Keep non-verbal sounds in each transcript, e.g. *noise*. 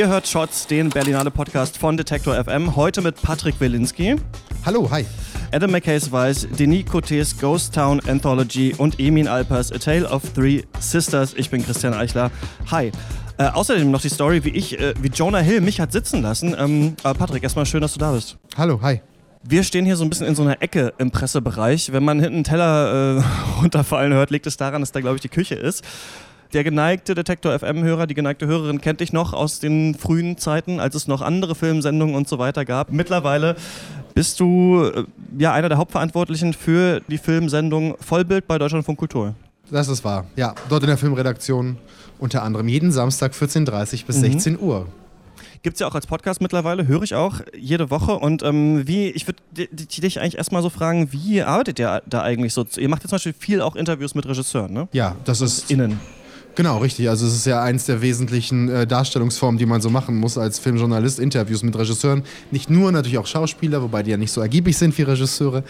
Ihr hört Shots, den Berlinale Podcast von Detektor FM. Heute mit Patrick Wilinski. Hallo, hi. Adam McKays Weiß, Denis Cotes Ghost Town Anthology und Emin Alpers A Tale of Three Sisters. Ich bin Christian Eichler. Hi. Äh, außerdem noch die Story, wie ich, äh, wie Jonah Hill mich hat sitzen lassen. Ähm, aber Patrick, erstmal schön, dass du da bist. Hallo, hi. Wir stehen hier so ein bisschen in so einer Ecke im Pressebereich. Wenn man hinten einen Teller äh, *laughs* runterfallen hört, liegt es daran, dass da, glaube ich, die Küche ist. Der geneigte Detektor FM-Hörer, die geneigte Hörerin kennt dich noch aus den frühen Zeiten, als es noch andere Filmsendungen und so weiter gab. Mittlerweile bist du äh, ja einer der Hauptverantwortlichen für die Filmsendung Vollbild bei Deutschlandfunk Kultur. Das ist wahr. Ja, dort in der Filmredaktion unter anderem jeden Samstag 14.30 bis mhm. 16 Uhr. Gibt es ja auch als Podcast mittlerweile, höre ich auch jede Woche. Und ähm, wie, ich würde dich eigentlich erstmal so fragen, wie arbeitet ihr da eigentlich so? Ihr macht ja zum Beispiel viel auch Interviews mit Regisseuren, ne? Ja, das ist. Innen. Genau, richtig. Also es ist ja eins der wesentlichen äh, Darstellungsformen, die man so machen muss als Filmjournalist, Interviews mit Regisseuren. Nicht nur, natürlich auch Schauspieler, wobei die ja nicht so ergiebig sind wie Regisseure.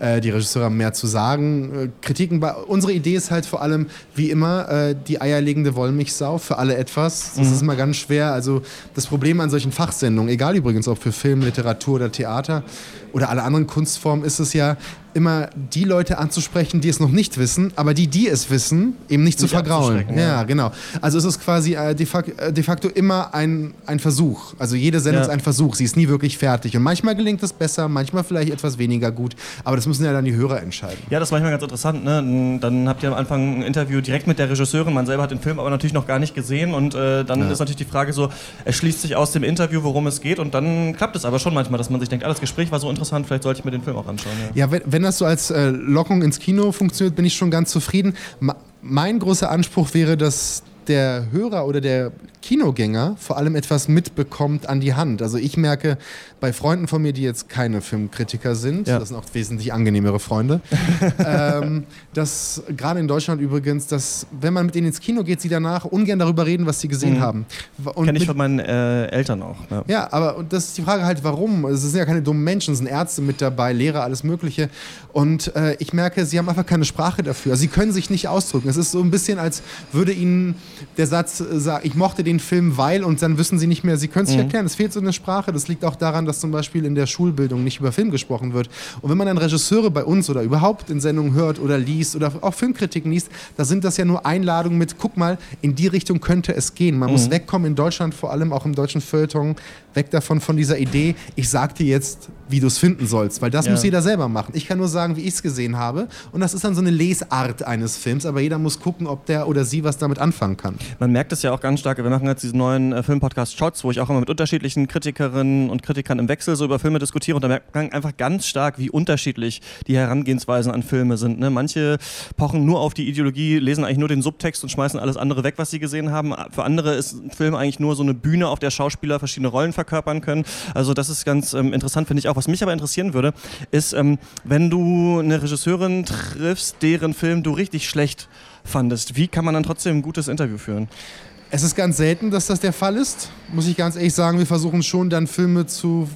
Äh, die Regisseure haben mehr zu sagen. Äh, Kritiken, bei, unsere Idee ist halt vor allem, wie immer, äh, die eierlegende Wollmilchsau für alle etwas. Das mhm. ist immer ganz schwer. Also das Problem an solchen Fachsendungen, egal übrigens ob für Film, Literatur oder Theater oder alle anderen Kunstformen, ist es ja, immer die Leute anzusprechen, die es noch nicht wissen, aber die, die es wissen, eben nicht, nicht zu vergraulen. Ja, ja, genau. Also es ist quasi äh, de, facto, äh, de, facto immer ein, ein Versuch. Also jede Sendung ja. ist ein Versuch. Sie ist nie wirklich fertig. Und manchmal gelingt es besser, manchmal vielleicht etwas weniger gut. Aber das müssen ja dann die Hörer entscheiden. Ja, das ist manchmal ganz interessant. Ne? Dann habt ihr am Anfang ein Interview direkt mit der Regisseurin. Man selber hat den Film aber natürlich noch gar nicht gesehen. Und äh, dann ja. ist natürlich die Frage so, er schließt sich aus dem Interview, worum es geht. Und dann klappt es aber schon manchmal, dass man sich denkt, ah, das Gespräch war so interessant, vielleicht sollte ich mir den Film auch anschauen. Ja, wenn, wenn wenn das so als äh, Lockung ins Kino funktioniert, bin ich schon ganz zufrieden. Ma mein großer Anspruch wäre, dass der Hörer oder der Kinogänger vor allem etwas mitbekommt an die Hand. Also ich merke bei Freunden von mir, die jetzt keine Filmkritiker sind, ja. das sind auch wesentlich angenehmere Freunde, *laughs* ähm, dass gerade in Deutschland übrigens, dass wenn man mit ihnen ins Kino geht, sie danach ungern darüber reden, was sie gesehen mhm. haben. Kenne ich von meinen äh, Eltern auch. Ja. ja, aber das ist die Frage halt, warum? Es sind ja keine dummen Menschen, es sind Ärzte mit dabei, Lehrer, alles Mögliche. Und äh, ich merke, sie haben einfach keine Sprache dafür. Also sie können sich nicht ausdrücken. Es ist so ein bisschen, als würde ihnen der Satz äh, sagen, ich mochte den Film, weil, und dann wissen sie nicht mehr, sie können es nicht mhm. erklären. Es fehlt so eine Sprache. Das liegt auch daran, dass zum Beispiel in der Schulbildung nicht über Film gesprochen wird. Und wenn man dann Regisseure bei uns oder überhaupt in Sendungen hört oder liest oder auch Filmkritiken liest, da sind das ja nur Einladungen mit, guck mal, in die Richtung könnte es gehen. Man mhm. muss wegkommen in Deutschland, vor allem auch im deutschen Feuilleton, weg davon von dieser Idee, ich sag dir jetzt, wie du es finden sollst, weil das ja. muss jeder selber machen. Ich kann nur sagen, wie ich es gesehen habe und das ist dann so eine Lesart eines Films, aber jeder muss gucken, ob der oder sie was damit anfangen kann. Man merkt es ja auch ganz stark, wir machen jetzt diesen neuen äh, Filmpodcast Shots, wo ich auch immer mit unterschiedlichen Kritikerinnen und Kritikern im Wechsel so über Filme diskutiere und da merkt man einfach ganz stark, wie unterschiedlich die Herangehensweisen an Filme sind. Ne? Manche pochen nur auf die Ideologie, lesen eigentlich nur den Subtext und schmeißen alles andere weg, was sie gesehen haben. Für andere ist ein Film eigentlich nur so eine Bühne, auf der Schauspieler verschiedene Rollen verkörpern können. Also das ist ganz ähm, interessant, finde ich auch. Was mich aber interessieren würde, ist, ähm, wenn du eine Regisseurin triffst, deren Film du richtig schlecht fandest, wie kann man dann trotzdem ein gutes Interview führen? Es ist ganz selten, dass das der Fall ist, muss ich ganz ehrlich sagen. Wir versuchen schon dann Filme zu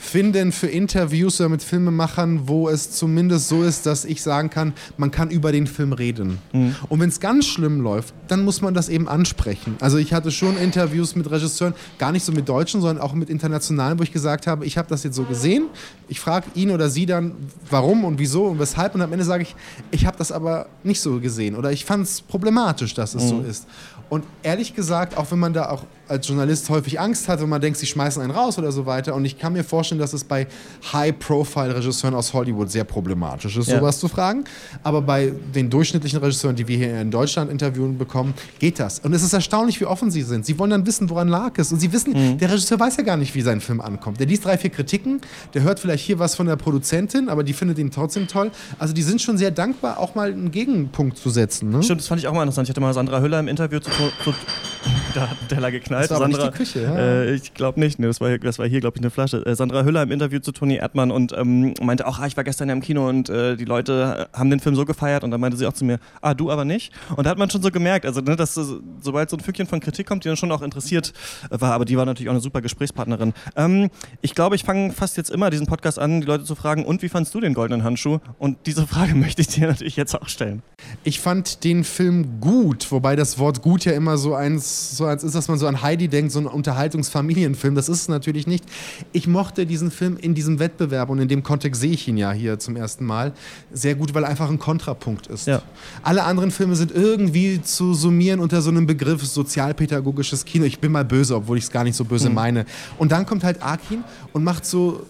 finden für Interviews oder mit Filmemachern, wo es zumindest so ist, dass ich sagen kann, man kann über den Film reden. Mhm. Und wenn es ganz schlimm läuft, dann muss man das eben ansprechen. Also ich hatte schon Interviews mit Regisseuren, gar nicht so mit Deutschen, sondern auch mit internationalen, wo ich gesagt habe, ich habe das jetzt so gesehen. Ich frage ihn oder sie dann, warum und wieso und weshalb. Und am Ende sage ich, ich habe das aber nicht so gesehen oder ich fand es problematisch, dass es mhm. so ist. Und ehrlich gesagt, auch wenn man da auch als Journalist häufig Angst hat, wenn man denkt, sie schmeißen einen raus oder so weiter. Und ich kann mir vorstellen, dass es bei High-Profile-Regisseuren aus Hollywood sehr problematisch ist, ja. sowas zu fragen. Aber bei den durchschnittlichen Regisseuren, die wir hier in Deutschland interviewen bekommen, geht das. Und es ist erstaunlich, wie offen sie sind. Sie wollen dann wissen, woran lag es. Und sie wissen, mhm. der Regisseur weiß ja gar nicht, wie sein Film ankommt. Der liest drei, vier Kritiken, der hört vielleicht hier was von der Produzentin, aber die findet ihn trotzdem toll. Also die sind schon sehr dankbar, auch mal einen Gegenpunkt zu setzen. Ne? Stimmt, das fand ich auch mal interessant. Ich hatte mal Sandra Hüller im Interview zu, zu *laughs* da hat der Teller geknallt. War Sandra, nicht die Küche, ja? äh, ich glaube nicht. Nee, das, war, das war hier, glaube ich, eine Flasche. Äh, Sandra Hüller im Interview zu Toni Erdmann und ähm, meinte auch, ah, ich war gestern ja im Kino und äh, die Leute haben den Film so gefeiert und dann meinte sie auch zu mir, ah, du aber nicht. Und da hat man schon so gemerkt, also ne, dass sobald so ein Fünkchen von Kritik kommt, die dann schon auch interessiert war, aber die war natürlich auch eine super Gesprächspartnerin. Ähm, ich glaube, ich fange fast jetzt immer diesen Podcast an, die Leute zu fragen, und wie fandst du den goldenen Handschuh? Und diese Frage *laughs* möchte ich dir natürlich jetzt auch stellen. Ich fand den Film gut, wobei das Wort gut ja immer so eins, so eins ist, dass man so an Heidi denkt, so ein Unterhaltungsfamilienfilm. Das ist es natürlich nicht. Ich mochte diesen Film in diesem Wettbewerb und in dem Kontext sehe ich ihn ja hier zum ersten Mal sehr gut, weil er einfach ein Kontrapunkt ist. Ja. Alle anderen Filme sind irgendwie zu summieren unter so einem Begriff sozialpädagogisches Kino. Ich bin mal böse, obwohl ich es gar nicht so böse meine. Und dann kommt halt Akin und macht so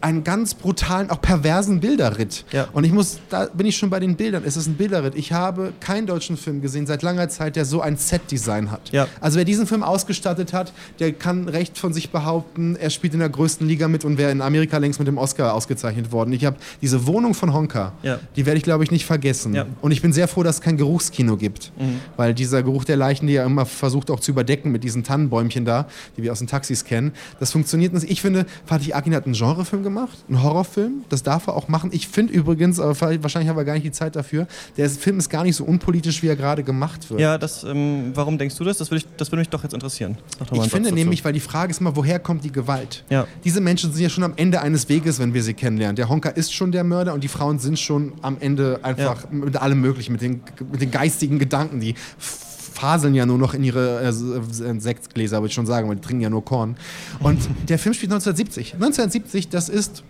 einen ganz brutalen, auch perversen Bilderritt. Ja. Und ich muss, da bin ich schon bei den Bildern. Es ist ein Bilderritt. Ich habe keinen deutschen Film gesehen seit langer Zeit, der so ein Set-Design hat. Ja. Also wer diesen Film ausgestattet hat, der kann recht von sich behaupten, er spielt in der größten Liga mit und wäre in Amerika längst mit dem Oscar ausgezeichnet worden. Ich habe diese Wohnung von Honka, Ja. die werde ich glaube ich nicht vergessen. Und ich bin sehr froh, dass es kein Geruchskino gibt, weil dieser Geruch der Leichen, die er immer versucht auch zu überdecken mit diesen Tannenbäumchen da, die wir aus den Taxis kennen, das funktioniert nicht. Ich finde, Fatih Akin hat einen Genrefilm gemacht, einen Horrorfilm, das darf er auch machen. Ich finde übrigens, aber wahrscheinlich haben wir gar nicht die Zeit dafür, der Film ist gar nicht so unpolitisch, wie er gerade gemacht wird. Ja, das, ähm, warum denkst du das? Das würde, ich, das würde mich doch jetzt interessieren. Ich finde nämlich, weil die Frage ist immer, woher kommt die Gewalt? Ja. Diese Menschen sind ja schon am Ende eines Weges, wenn wir sie kennenlernen. Der Honka ist schon der Mörder und die Frauen sind schon am Ende einfach mit allem Möglichen, mit den, mit den geistigen Gedanken, die faseln ja nur noch in ihre äh, Sektgläser, würde ich schon sagen, weil die trinken ja nur Korn. Und der Film spielt 1970. 1970, das ist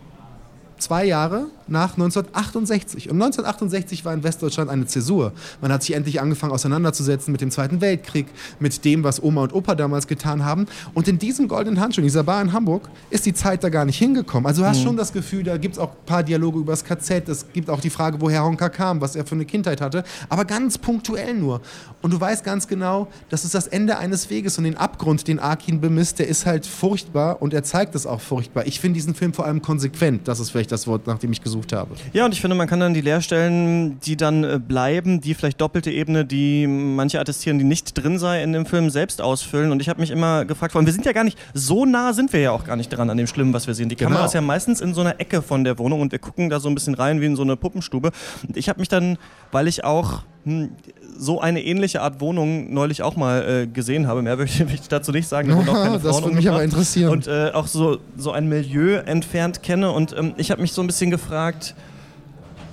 zwei Jahre nach 1968. Und 1968 war in Westdeutschland eine Zäsur. Man hat sich endlich angefangen auseinanderzusetzen mit dem Zweiten Weltkrieg, mit dem, was Oma und Opa damals getan haben. Und in diesem goldenen Handschuh, in dieser Bar in Hamburg, ist die Zeit da gar nicht hingekommen. Also du hast schon das Gefühl, da gibt es auch ein paar Dialoge über das KZ, es gibt auch die Frage, woher Honka kam, was er für eine Kindheit hatte, aber ganz punktuell nur. Und du weißt ganz genau, das ist das Ende eines Weges und den Abgrund, den Akin bemisst, der ist halt furchtbar und er zeigt es auch furchtbar. Ich finde diesen Film vor allem konsequent. Das ist vielleicht das Wort, nach dem ich gesucht habe. Ja, und ich finde, man kann dann die Leerstellen, die dann äh, bleiben, die vielleicht doppelte Ebene, die manche attestieren, die nicht drin sei in dem Film, selbst ausfüllen. Und ich habe mich immer gefragt, vor allem, wir sind ja gar nicht, so nah sind wir ja auch gar nicht dran an dem Schlimmen, was wir sehen. Die Kamera Genau. ist ja meistens in so einer Ecke von der Wohnung und wir gucken da so ein bisschen rein wie in so eine Puppenstube. Und ich habe mich dann, weil ich auch hm, so eine ähnliche Art Wohnung neulich auch mal äh, gesehen habe, mehr möchte *laughs* ich dazu nicht sagen. da keine das würde mich aber interessieren. und äh, auch so, so ein Milieu entfernt kenne. Und ähm, ich habe mich so ein bisschen gefragt,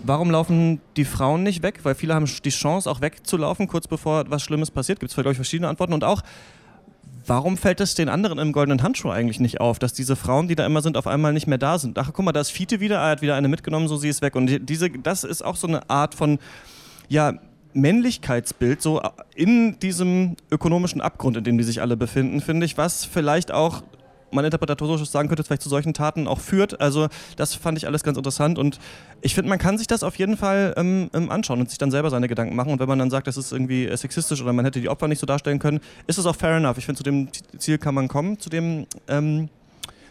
warum laufen die Frauen nicht weg? Weil viele haben die Chance, auch wegzulaufen, kurz bevor was Schlimmes passiert. Gibt es, glaube ich, verschiedene Antworten. Und auch, warum fällt es den anderen im goldenen Handschuh eigentlich nicht auf, dass diese Frauen, die da immer sind, auf einmal nicht mehr da sind? Ach, guck mal, da ist Fiete wieder, er hat wieder eine mitgenommen, so sie ist weg. Und die- diese, das ist auch so eine Art von, ja, Männlichkeitsbild so in diesem ökonomischen Abgrund, in dem die sich alle befinden, finde ich, was vielleicht auch man interpretatorisch sagen könnte, vielleicht zu solchen Taten auch führt. Also das fand ich alles ganz interessant und ich finde, man kann sich das auf jeden Fall ähm, ähm, anschauen und sich dann selber seine Gedanken machen und wenn man dann sagt, das ist irgendwie äh, sexistisch oder man hätte die Opfer nicht so darstellen können, ist es auch fair enough. Ich finde, zu dem Ziel kann man kommen, zu dem, ähm,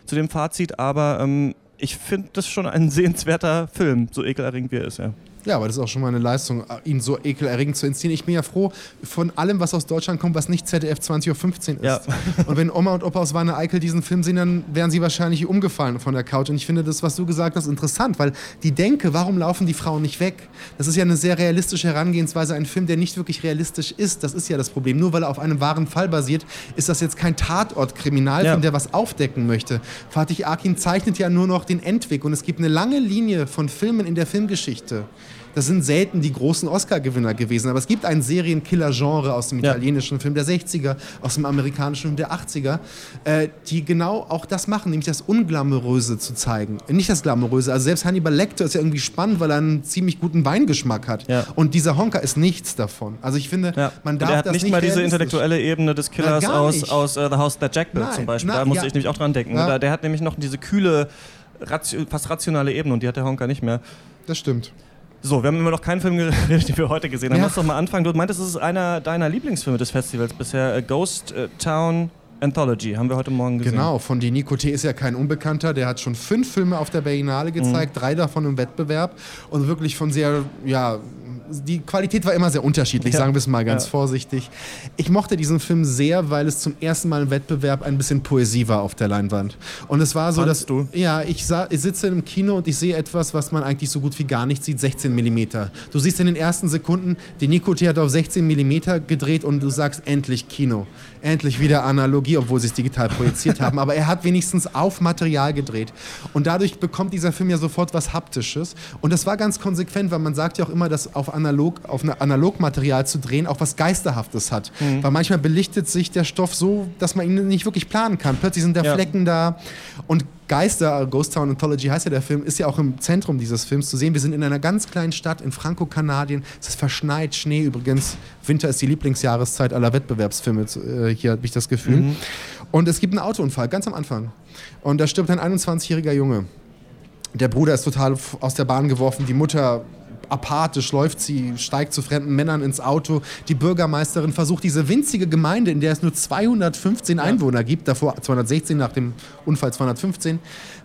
zu dem Fazit, aber ähm, ich finde das schon ein *laughs* sehenswerter Film, so ekelerregend wie er ist, ja. Ja, aber das ist auch schon mal eine Leistung, ihn so ekelerregend zu inszenieren. Ich bin ja froh von allem, was aus Deutschland kommt, was nicht ZDF 20.15 Uhr ist. Ja. *laughs* Und wenn Oma und Opa aus Wanne Eickel diesen Film sehen, dann wären sie wahrscheinlich umgefallen von der Couch. Und ich finde das, was du gesagt hast, interessant, weil die Denke, warum laufen die Frauen nicht weg? Das ist ja eine sehr realistische Herangehensweise, ein Film, der nicht wirklich realistisch ist. Das ist ja das Problem. Nur weil er auf einem wahren Fall basiert, ist das jetzt kein Tatort-Kriminalfilm, Ja. der was aufdecken möchte. Fatih Akin zeichnet ja nur noch den Endweg und es gibt eine lange Linie von Filmen in der Filmgeschichte. Das sind selten die großen Oscar-Gewinner gewesen, aber es gibt ein Serienkiller-Genre aus dem Ja. italienischen Film der 60er, aus dem amerikanischen Film der 80er, äh, die genau auch das machen, nämlich das Unglamouröse zu zeigen. Nicht das Glamouröse, also selbst Hannibal Lecter ist ja irgendwie spannend, weil er einen ziemlich guten Weingeschmack hat. Ja. Und dieser Honker ist nichts davon. Also ich finde, Ja. man Und darf er hat das nicht, nicht mal diese intellektuelle Ebene des Killers gar aus, nicht. aus äh, The House That Jack Built Nein, zum Beispiel. na, da musste ja. ich nämlich auch dran denken. Ja. Da, der hat nämlich noch diese kühle, ratio, fast rationale Ebene und die hat der Honker nicht mehr. Das stimmt. So, wir haben immer noch keinen Film geredet, *laughs* den wir heute gesehen haben. Ja. Lass doch mal anfangen. Du meintest, es ist einer deiner Lieblingsfilme des Festivals bisher. äh, Ghost äh, Town Anthology. Haben wir heute Morgen gesehen. Genau, von Di Nico T. ist ja kein Unbekannter. Der hat schon fünf Filme auf der Berlinale gezeigt, drei davon im Wettbewerb und wirklich von sehr, ja, die Qualität war immer sehr unterschiedlich, Ja. sagen wir es mal ganz Ja. vorsichtig. Ich mochte diesen Film sehr, weil es zum ersten Mal im Wettbewerb ein bisschen Poesie war auf der Leinwand. Und es war so, Fandst dass du? ja, ich, sah, ich sitze im Kino und ich sehe etwas, was man eigentlich so gut wie gar nicht sieht, 16 mm. Du siehst in den ersten Sekunden, die Nico T. hat auf 16 mm gedreht und du sagst endlich Kino. Endlich wieder Analogie, obwohl sie es digital projiziert *laughs* haben. Aber er hat wenigstens auf Material gedreht. Und dadurch bekommt dieser Film ja sofort was Haptisches. Und das war ganz konsequent, weil man sagt ja auch immer, dass auf analog, auf eine Analogmaterial zu drehen, auch was Geisterhaftes hat. Mhm. Weil manchmal belichtet sich der Stoff so, dass man ihn nicht wirklich planen kann. Plötzlich sind da Ja. Flecken da und Geister, Ghost Town Anthology heißt ja der Film, ist ja auch im Zentrum dieses Films zu sehen. Wir sind in einer ganz kleinen Stadt in Franco-Kanadien. Es ist verschneit, Schnee übrigens. Winter ist die Lieblingsjahreszeit aller Wettbewerbsfilme, äh, hier habe ich das Gefühl. Mhm. Und es gibt einen Autounfall, ganz am Anfang. Und da stirbt ein 21-jähriger Junge. Der Bruder ist total aus der Bahn geworfen, die Mutter apathisch läuft sie, steigt zu fremden Männern ins Auto. Die Bürgermeisterin versucht diese winzige Gemeinde, in der es nur 215 Einwohner gibt, davor 216 nach dem Unfall 215,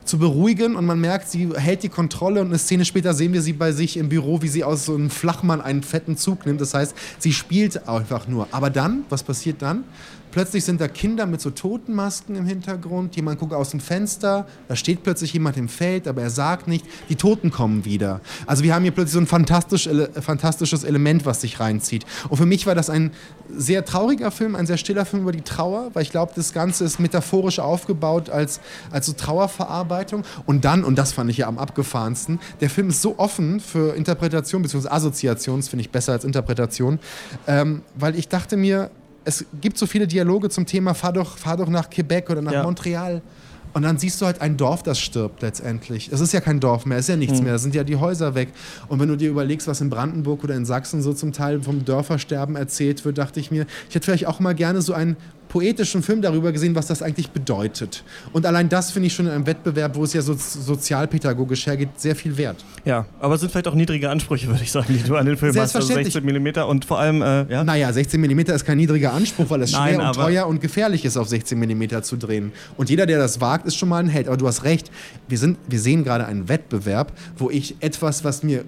zu beruhigen und man merkt, sie hält die Kontrolle und eine Szene später sehen wir sie bei sich im Büro, wie sie aus so einem Flachmann einen fetten Zug nimmt. Das heißt, sie spielt einfach nur. Aber dann, was passiert dann? Plötzlich sind da Kinder mit so Totenmasken im Hintergrund. Jemand guckt aus dem Fenster. Da steht plötzlich jemand im Feld, aber er sagt nicht. Die Toten kommen wieder. Also wir haben hier plötzlich so ein fantastisch, fantastisches Element, was sich reinzieht. Und für mich war das ein sehr trauriger Film, ein sehr stiller Film über die Trauer, weil ich glaube, das Ganze ist metaphorisch aufgebaut als, als so Trauerverarbeitung. Und dann, und das fand ich ja am abgefahrensten, der Film ist so offen für Interpretation bzw. Das finde ich besser als Interpretation, ähm, weil ich dachte mir, es gibt so viele Dialoge zum Thema, fahr doch, fahr doch nach Quebec oder nach Ja. Montreal. Und dann siehst du halt ein Dorf, das stirbt letztendlich. Es ist ja kein Dorf mehr, es ist ja nichts mehr, es sind ja die Häuser weg. Und wenn du dir überlegst, was in Brandenburg oder in Sachsen so zum Teil vom Dörfersterben erzählt wird, dachte ich mir, ich hätte vielleicht auch mal gerne so einen poetischen Film darüber gesehen, was das eigentlich bedeutet. Und allein das finde ich schon in einem Wettbewerb, wo es ja so sozialpädagogisch hergeht, sehr viel wert. Ja, aber es sind vielleicht auch niedrige Ansprüche, würde ich sagen, die du an den Film hast. Also Selbstverständlich. 16 mm und vor allem, äh, ja. Naja, 16 mm ist kein niedriger Anspruch, weil es Nein, schwer und teuer und gefährlich ist, auf 16 mm zu drehen. Und jeder, der das wagt, ist schon mal ein Held. Aber du hast recht, wir, sind, wir sehen gerade einen Wettbewerb, wo ich etwas, was mir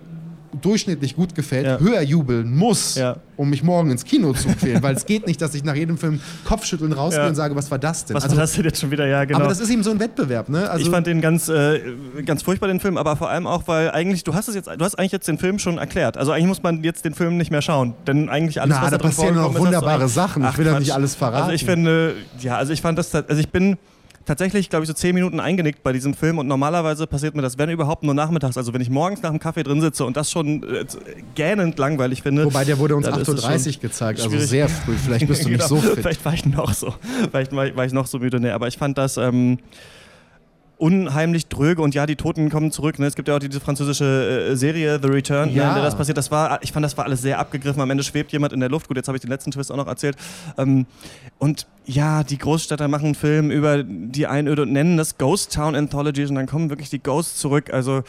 durchschnittlich gut gefällt, Ja. höher jubeln muss, Ja. um mich morgen ins Kino zu quälen. weil es geht nicht, dass ich nach jedem Film Kopfschütteln rausgehe Ja. und sage, was war das denn? Was Also, war das denn jetzt schon wieder? Ja, genau. Aber das ist eben so ein Wettbewerb. Ne? Also, ich fand den ganz, äh, ganz furchtbar, den Film, aber vor allem auch, weil eigentlich, du hast es jetzt, du hast eigentlich jetzt den Film schon erklärt. Also eigentlich muss man jetzt den Film nicht mehr schauen, denn eigentlich alles, Na, was da drin passieren noch ist, wunderbare eigentlich- Sachen. Ich Ach, will doch nicht alles verraten. Also ich finde, ja, also ich fand das, also ich bin tatsächlich, glaube ich, so zehn Minuten eingenickt bei diesem Film und normalerweise passiert mir das, wenn überhaupt, nur nachmittags. Also wenn ich morgens nach dem Kaffee drin sitze und das schon äh, gähnend langweilig finde. Wobei der wurde uns dann ist es 8.30 Uhr gezeigt, also schwierig. sehr früh. Vielleicht bist du nicht *laughs* so Genau. fit. Vielleicht war ich noch so. Vielleicht war ich, war ich noch so müde. Nee, aber ich fand das ähm, unheimlich dröge und ja, die Toten kommen zurück. Ne? Es gibt ja auch diese französische äh, Serie The Return, ne, Ja. in der das passiert. Das war, ich fand, das war alles sehr abgegriffen. Am Ende schwebt jemand in der Luft. Gut, jetzt habe ich den letzten Twist auch noch erzählt. Ähm, und ja, die Großstädter machen einen Film über die Einöde und nennen das Ghost Town Anthologies und dann kommen wirklich die Ghosts zurück. Also,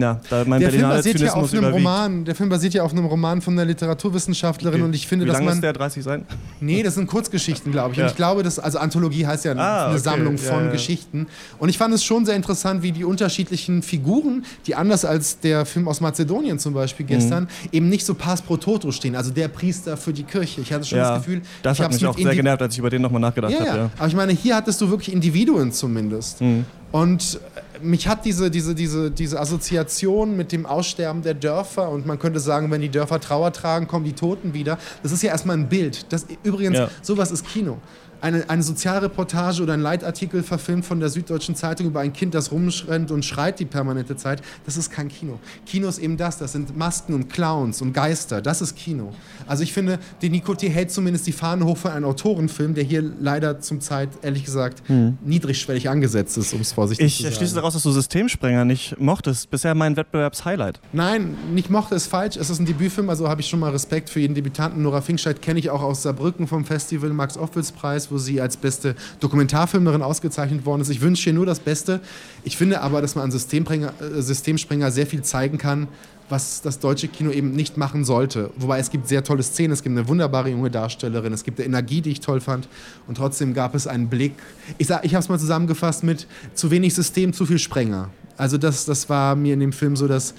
ja, da mein Der Film basiert ja auf einem überwiegt. Roman. Der Film basiert ja auf einem Roman von einer Literaturwissenschaftlerin und ich finde, Wie dass man ist der? 30 Seiten? Nee, das sind Kurzgeschichten, glaube ich. Ja. Und ich glaube, dass, also Anthologie heißt ja Ah, eine okay. Sammlung Ja, von ja. Geschichten. Und ich fand es schon sehr interessant, wie die unterschiedlichen Figuren, die anders als der Film aus Mazedonien zum Beispiel Mhm. gestern, eben nicht so pass pro toto stehen. Also der Priester für die Kirche. Ich hatte schon das Gefühl, das ich hat mich auch sehr genervt, als ich über den nochmal nachgedacht ja, habe. ja. Ja. Aber ich meine, hier hattest du wirklich Individuen zumindest. Mhm. Und mich hat diese, diese, diese, diese Assoziation mit dem Aussterben der Dörfer und man könnte sagen, wenn die Dörfer Trauer tragen, kommen die Toten wieder. Das ist ja erstmal ein Bild. Das, übrigens, Ja. sowas ist Kino. Eine, eine Sozialreportage oder ein Leitartikel verfilmt von der Süddeutschen Zeitung über ein Kind, das rumrennt und schreit die permanente Zeit, das ist kein Kino. Kino ist eben das, das sind Masken und Clowns und Geister, das ist Kino. Also ich finde, die Nicoté hält zumindest die Fahne hoch für einen Autorenfilm, der hier leider zum Zeit, ehrlich gesagt, niedrigschwellig angesetzt ist, um es vorsichtig Ich zu sagen. schließe daraus, dass du Systemsprenger nicht mochtest. Bisher mein Wettbewerbshighlight. Nein, nicht mochte ist falsch. Es ist ein Debütfilm, also habe ich schon mal Respekt für jeden Debütanten. Nora Finkscheid kenne ich auch aus Saarbrücken vom Festival Max Ophüls Wo sie als beste Dokumentarfilmerin ausgezeichnet worden ist. Ich wünsche ihr nur das Beste. Ich finde aber, dass man an äh, Systemsprenger sehr viel zeigen kann, was das deutsche Kino eben nicht machen sollte. Wobei es gibt sehr tolle Szenen, es gibt eine wunderbare junge Darstellerin, es gibt eine Energie, die ich toll fand. Und trotzdem gab es einen Blick. Ich, ich habe es mal zusammengefasst mit zu wenig System, zu viel Sprenger. Also das, das war mir in dem Film so, dass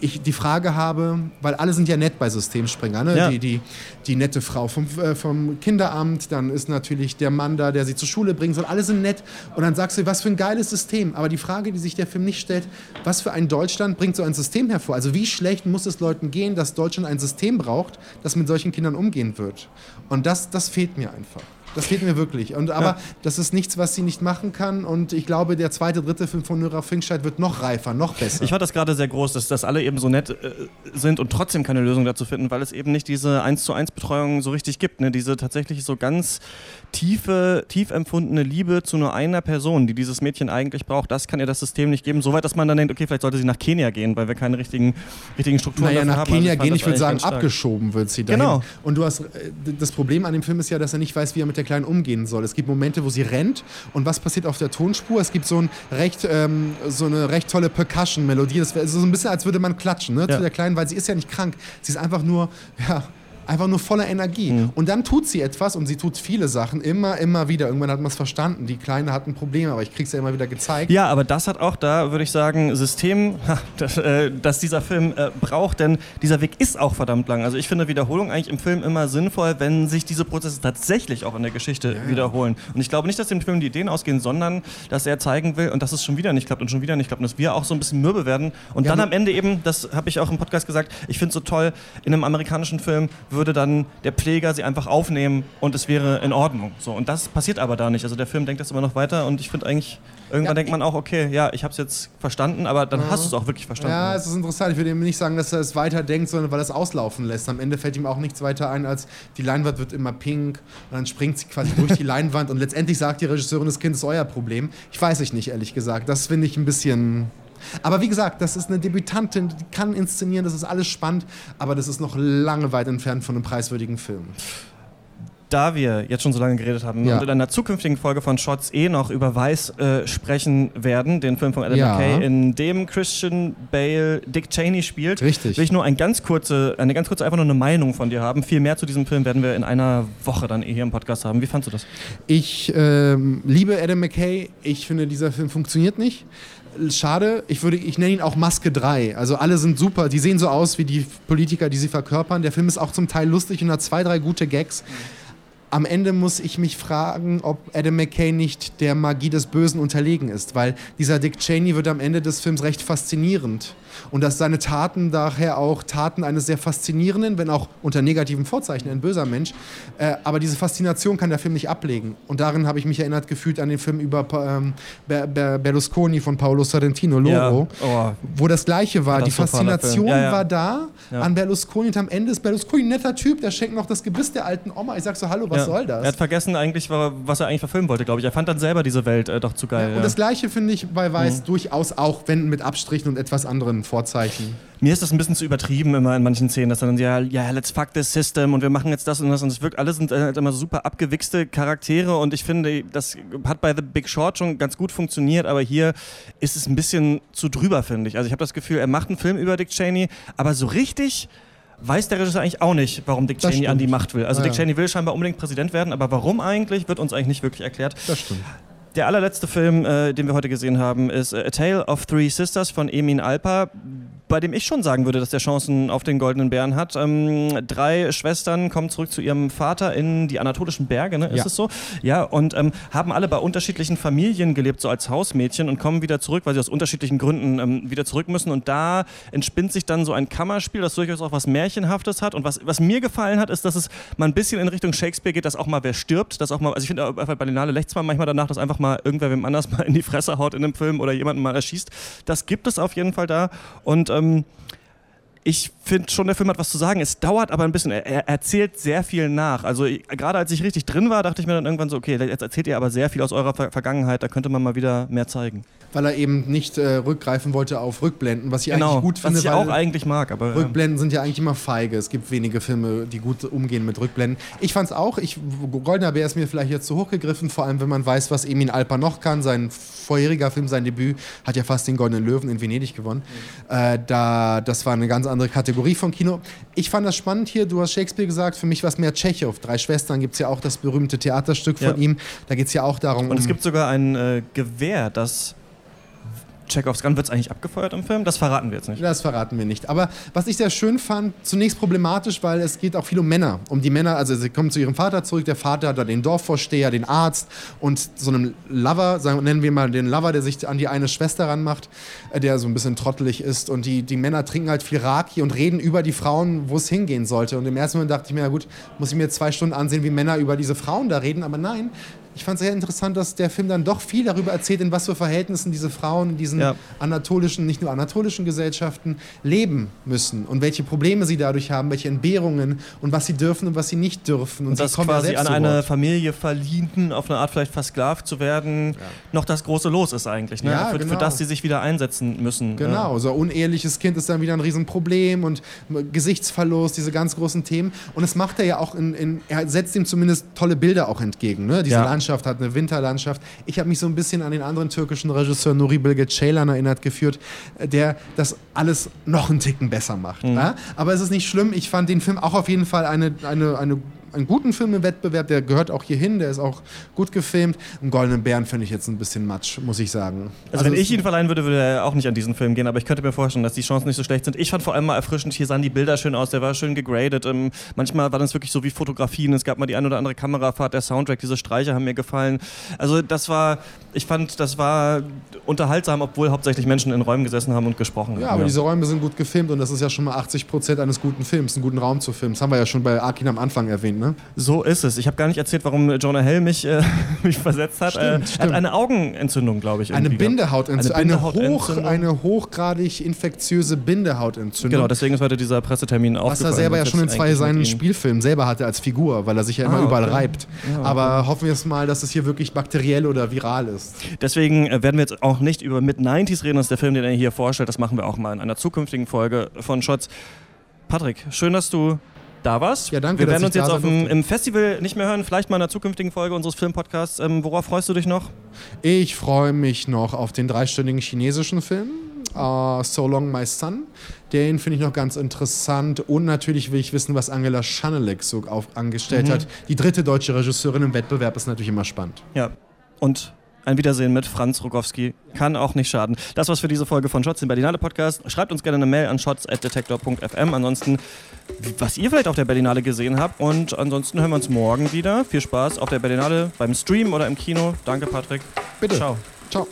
ich die Frage habe, weil alle sind ja nett bei Systemsprenger, ne? Ja. die, die, die nette Frau vom, äh, vom Kinderamt, dann ist natürlich der Mann da, der sie zur Schule bringen soll, alle sind nett und dann sagst du, was für ein geiles System, aber die Frage, die sich der Film nicht stellt, was für ein Deutschland bringt so ein System hervor? Also wie schlecht muss es Leuten gehen, dass Deutschland ein System braucht, das mit solchen Kindern umgehen wird? Und das, das fehlt mir einfach. Das fehlt mir wirklich. Und, aber ja. das ist nichts, was sie nicht machen kann. Und ich glaube, der zweite, dritte Film von Nora Finkscheid wird noch reifer, noch besser. Ich fand das gerade sehr groß, dass, dass alle eben so nett äh, sind und trotzdem keine Lösung dazu finden, weil es eben nicht diese 1 zu 1 Betreuung so richtig gibt. Ne? Diese tatsächlich so ganz tiefe, tief empfundene Liebe zu nur einer Person, die dieses Mädchen eigentlich braucht, das kann ihr das System nicht geben. Soweit, dass man dann denkt, okay, vielleicht sollte sie nach Kenia gehen, weil wir keine richtigen, richtigen Strukturen naja, nach haben. Kenia also gehen, ich würde sagen, abgeschoben wird sie dahin. Genau. Und du hast, äh, das Problem an dem Film ist ja, dass er nicht weiß, wie er mit der Kleinen umgehen soll. Es gibt Momente, wo sie rennt und was passiert auf der Tonspur? Es gibt so, ein recht, ähm, so eine recht tolle Percussion-Melodie. Das wäre so ein bisschen, als würde man klatschen ne, ja. zu der Kleinen, weil sie ist ja nicht krank. Sie ist einfach nur, ja, einfach nur voller Energie. Mhm. Und dann tut sie etwas und sie tut viele Sachen immer, immer wieder. Irgendwann hat man es verstanden. Die Kleine hat ein Problem, aber ich krieg's ja immer wieder gezeigt. Ja, aber das hat auch da, würde ich sagen, System, *laughs* das, äh, das dieser Film äh, braucht, denn dieser Weg ist auch verdammt lang. Also ich finde Wiederholung eigentlich im Film immer sinnvoll, wenn sich diese Prozesse tatsächlich auch in der Geschichte ja. wiederholen. Und ich glaube nicht, dass dem Film die Ideen ausgehen, sondern dass er zeigen will und dass es schon wieder nicht klappt und schon wieder nicht klappt und dass wir auch so ein bisschen mürbe werden. Und ja, dann am Ende eben, das habe ich auch im Podcast gesagt, ich finde es so toll, in einem amerikanischen Film würde dann der Pfleger sie einfach aufnehmen und es wäre in Ordnung. So, und das passiert aber da nicht. Also der Film denkt das immer noch weiter und ich finde eigentlich, irgendwann ja, denkt man auch, okay, ja, ich habe es jetzt verstanden, aber dann ja. hast du es auch wirklich verstanden. Ja, es ist interessant. Ich würde ihm nicht sagen, dass er es weiter denkt, sondern weil er es auslaufen lässt. Am Ende fällt ihm auch nichts weiter ein, als die Leinwand wird immer pink und dann springt sie quasi durch die *laughs* Leinwand und letztendlich sagt die Regisseurin, das Kind ist euer Problem. Ich weiß ich nicht, ehrlich gesagt. Das finde ich ein bisschen aber wie gesagt, das ist eine Debütantin, die kann inszenieren, das ist alles spannend, aber das ist noch lange weit entfernt von einem preiswürdigen Film da wir jetzt schon so lange geredet haben ja. und in einer zukünftigen Folge von Shots eh noch über Weiß äh, sprechen werden, den Film von Adam ja. McKay, in dem Christian Bale Dick Cheney spielt, Richtig. will ich nur ein ganz kurze, eine ganz kurze einfach nur eine Meinung von dir haben. Viel mehr zu diesem Film werden wir in einer Woche dann eh hier im Podcast haben. Wie fandest du das? Ich ähm, liebe Adam McKay. Ich finde, dieser Film funktioniert nicht schade. Ich, würde, ich nenne ihn auch Maske 3. Also alle sind super. Die sehen so aus wie die Politiker, die sie verkörpern. Der Film ist auch zum Teil lustig und hat zwei, drei gute Gags. Am Ende muss ich mich fragen, ob Adam McKay nicht der Magie des Bösen unterlegen ist, weil dieser Dick Cheney wird am Ende des Films recht faszinierend und dass seine Taten daher auch Taten eines sehr faszinierenden, wenn auch unter negativen Vorzeichen, ein böser Mensch. Äh, aber diese Faszination kann der Film nicht ablegen. Und darin habe ich mich erinnert gefühlt an den Film über ähm, Berlusconi von Paolo Sorrentino, Loro, ja. oh. wo das Gleiche war. Das Die Faszination ja, ja. war da an Berlusconi und am Ende ist Berlusconi ein netter Typ, der schenkt noch das Gebiss der alten Oma. Ich sag so, hallo, was soll das? Er hat vergessen eigentlich, was er eigentlich verfilmen wollte, glaube ich. Er fand dann selber diese Welt äh, doch zu geil. und das Gleiche finde ich bei Weiß mhm. durchaus auch, wenn mit Abstrichen und etwas anderen Vorzeichen. Mir ist das ein bisschen zu übertrieben immer in manchen Szenen, dass dann ja, ja, let's fuck this system und wir machen jetzt das und das und es wirkt, alle sind halt immer super abgewichste Charaktere und ich finde, das hat bei The Big Short schon ganz gut funktioniert, aber hier ist es ein bisschen zu drüber, finde ich. Also ich habe das Gefühl, er macht einen Film über Dick Cheney, aber so richtig weiß der Regisseur eigentlich auch nicht, warum Dick Cheney an die Macht will. Also ja, Dick Cheney will scheinbar unbedingt Präsident werden, aber warum eigentlich, wird uns eigentlich nicht wirklich erklärt. Das stimmt. Der allerletzte Film, äh, den wir heute gesehen haben, ist A Tale of Three Sisters von Emin Alpa bei dem ich schon sagen würde, dass der Chancen auf den Goldenen Bären hat. Ähm, drei Schwestern kommen zurück zu ihrem Vater in die anatolischen Berge, ne? ist ja. es so? Ja, und ähm, haben alle bei unterschiedlichen Familien gelebt, so als Hausmädchen und kommen wieder zurück, weil sie aus unterschiedlichen Gründen ähm, wieder zurück müssen. Und da entspinnt sich dann so ein Kammerspiel, das durchaus auch was Märchenhaftes hat. Und was, was mir gefallen hat, ist, dass es mal ein bisschen in Richtung Shakespeare geht, dass auch mal wer stirbt, dass auch mal, also ich finde bei Berlinale lächzt man manchmal danach, dass einfach mal irgendwer wem anders *laughs* mal in die Fresse haut in einem Film oder jemanden mal erschießt. Das gibt es auf jeden Fall da. Und ähm, ich finde schon, der Film hat was zu sagen. Es dauert aber ein bisschen. Er, er erzählt sehr viel nach. Also gerade als ich richtig drin war, dachte ich mir dann irgendwann so, okay, jetzt erzählt ihr aber sehr viel aus eurer Ver Vergangenheit. Da könnte man mal wieder mehr zeigen weil er eben nicht äh, rückgreifen wollte auf Rückblenden, was ich genau, eigentlich gut finde. Was ich auch eigentlich mag, aber. Rückblenden ja. sind ja eigentlich immer feige. Es gibt wenige Filme, die gut umgehen mit Rückblenden. Ich fand es auch. Ich, Goldener Bär ist mir vielleicht jetzt zu hoch gegriffen, vor allem wenn man weiß, was Emin Alper noch kann. Sein vorheriger Film, sein Debüt, hat ja fast den Goldenen Löwen in Venedig gewonnen. Mhm. Äh, da, das war eine ganz andere Kategorie von Kino. Ich fand das spannend hier. Du hast Shakespeare gesagt, für mich war es mehr Tschechow. Drei Schwestern gibt es ja auch das berühmte Theaterstück ja. von ihm. Da geht es ja auch darum. Und es gibt sogar ein äh, Gewehr, das Chekhovs Gun, wird es eigentlich abgefeuert im Film? Das verraten wir jetzt nicht. Das verraten wir nicht. Aber was ich sehr schön fand, zunächst problematisch, weil es geht auch viel um Männer. Um die Männer, also sie kommen zu ihrem Vater zurück, der Vater hat da den Dorfvorsteher, den Arzt und so einem Lover, sagen, nennen wir mal den Lover, der sich an die eine Schwester ranmacht, äh, der so ein bisschen trottelig ist. Und die, die Männer trinken halt viel Raki und reden über die Frauen, wo es hingehen sollte. Und im ersten Moment dachte ich mir, ja gut, muss ich mir zwei Stunden ansehen, wie Männer über diese Frauen da reden. Aber nein, ich fand es sehr interessant, dass der Film dann doch viel darüber erzählt, in was für Verhältnissen diese Frauen in diesen ja. anatolischen, nicht nur anatolischen Gesellschaften leben müssen und welche Probleme sie dadurch haben, welche Entbehrungen und was sie dürfen und was sie nicht dürfen. Und, und das quasi an eine Familie verliehen, auf eine Art vielleicht versklavt zu werden, ja. noch das große Los ist eigentlich. Ne? Ja, für, genau. für, das sie sich wieder einsetzen müssen. Genau, ja. so ein uneheliches Kind ist dann wieder ein Riesenproblem und Gesichtsverlust, diese ganz großen Themen. Und das macht er ja auch, in, in er setzt ihm zumindest tolle Bilder auch entgegen. Ne? Diese Landschaft Landschaft hat, eine Winterlandschaft. Ich habe mich so ein bisschen an den anderen türkischen Regisseur Nuri Bilge Ceylan erinnert geführt, der das alles noch einen Ticken besser macht. Mhm. Ja? Aber es ist nicht schlimm. Ich fand den Film auch auf jeden Fall eine, eine, eine einen guten Film im Wettbewerb, der gehört auch hier hin, der ist auch gut gefilmt. Einen Goldenen Bären finde ich jetzt ein bisschen matsch, muss ich sagen. Also, also wenn ich ihn verleihen würde, würde er auch nicht an diesen Film gehen, aber ich könnte mir vorstellen, dass die Chancen nicht so schlecht sind. Ich fand vor allem mal erfrischend, hier sahen die Bilder schön aus, der war schön gegradet. Ähm, manchmal war das wirklich so wie Fotografien, es gab mal die ein oder andere Kamerafahrt, der Soundtrack, diese Streicher haben mir gefallen. Also das war, ich fand, das war unterhaltsam, obwohl hauptsächlich Menschen in Räumen gesessen haben und gesprochen haben. Ja, aber ja. diese Räume sind gut gefilmt und das ist ja schon mal 80 Prozent eines guten Films, einen guten Raum zu filmen. Das haben wir ja schon bei Arkin am Anfang erwähnt, ne? So ist es. Ich habe gar nicht erzählt, warum Jonah Hill mich, äh, *laughs* mich versetzt hat. Stimmt, äh, stimmt. Er hat eine Augenentzündung, glaube ich. Eine Bindehautentzündung. Eine, Bindehautentzündung. Hoch, eine hochgradig infektiöse Bindehautentzündung. Genau, deswegen ist heute dieser Pressetermin auch. Was er selber ja schon in zwei seinen Spielfilmen selber hatte als Figur, weil er sich ja immer ah, überall reibt. Ja, okay. Aber hoffen wir es mal, dass es hier wirklich bakteriell oder viral ist. Deswegen äh, werden wir jetzt auch nicht über Mid-90s reden. Das ist der Film, den er hier vorstellt. Das machen wir auch mal in einer zukünftigen Folge von Shots. Patrick, schön, dass du da warst. Ja, danke. Wir werden uns jetzt auf dem, im Festival nicht mehr hören, vielleicht mal in einer zukünftigen Folge unseres Filmpodcasts. Ähm, worauf freust du dich noch? Ich freue mich noch auf den dreistündigen chinesischen Film. Uh, so Long My Son. Den finde ich noch ganz interessant. Und natürlich will ich wissen, was Angela Schanelek so auf, angestellt mhm. hat. Die dritte deutsche Regisseurin im Wettbewerb ist natürlich immer spannend. Ja. Und ein Wiedersehen mit Franz Rogowski kann auch nicht schaden. Das war's für diese Folge von Shots, im Berlinale Podcast. Schreibt uns gerne eine Mail an shots.detektor.fm. Ansonsten, was ihr vielleicht auf der Berlinale gesehen habt. Und ansonsten hören wir uns morgen wieder. Viel Spaß auf der Berlinale beim Stream oder im Kino. Danke, Patrick. Bitte. Ciao. Ciao.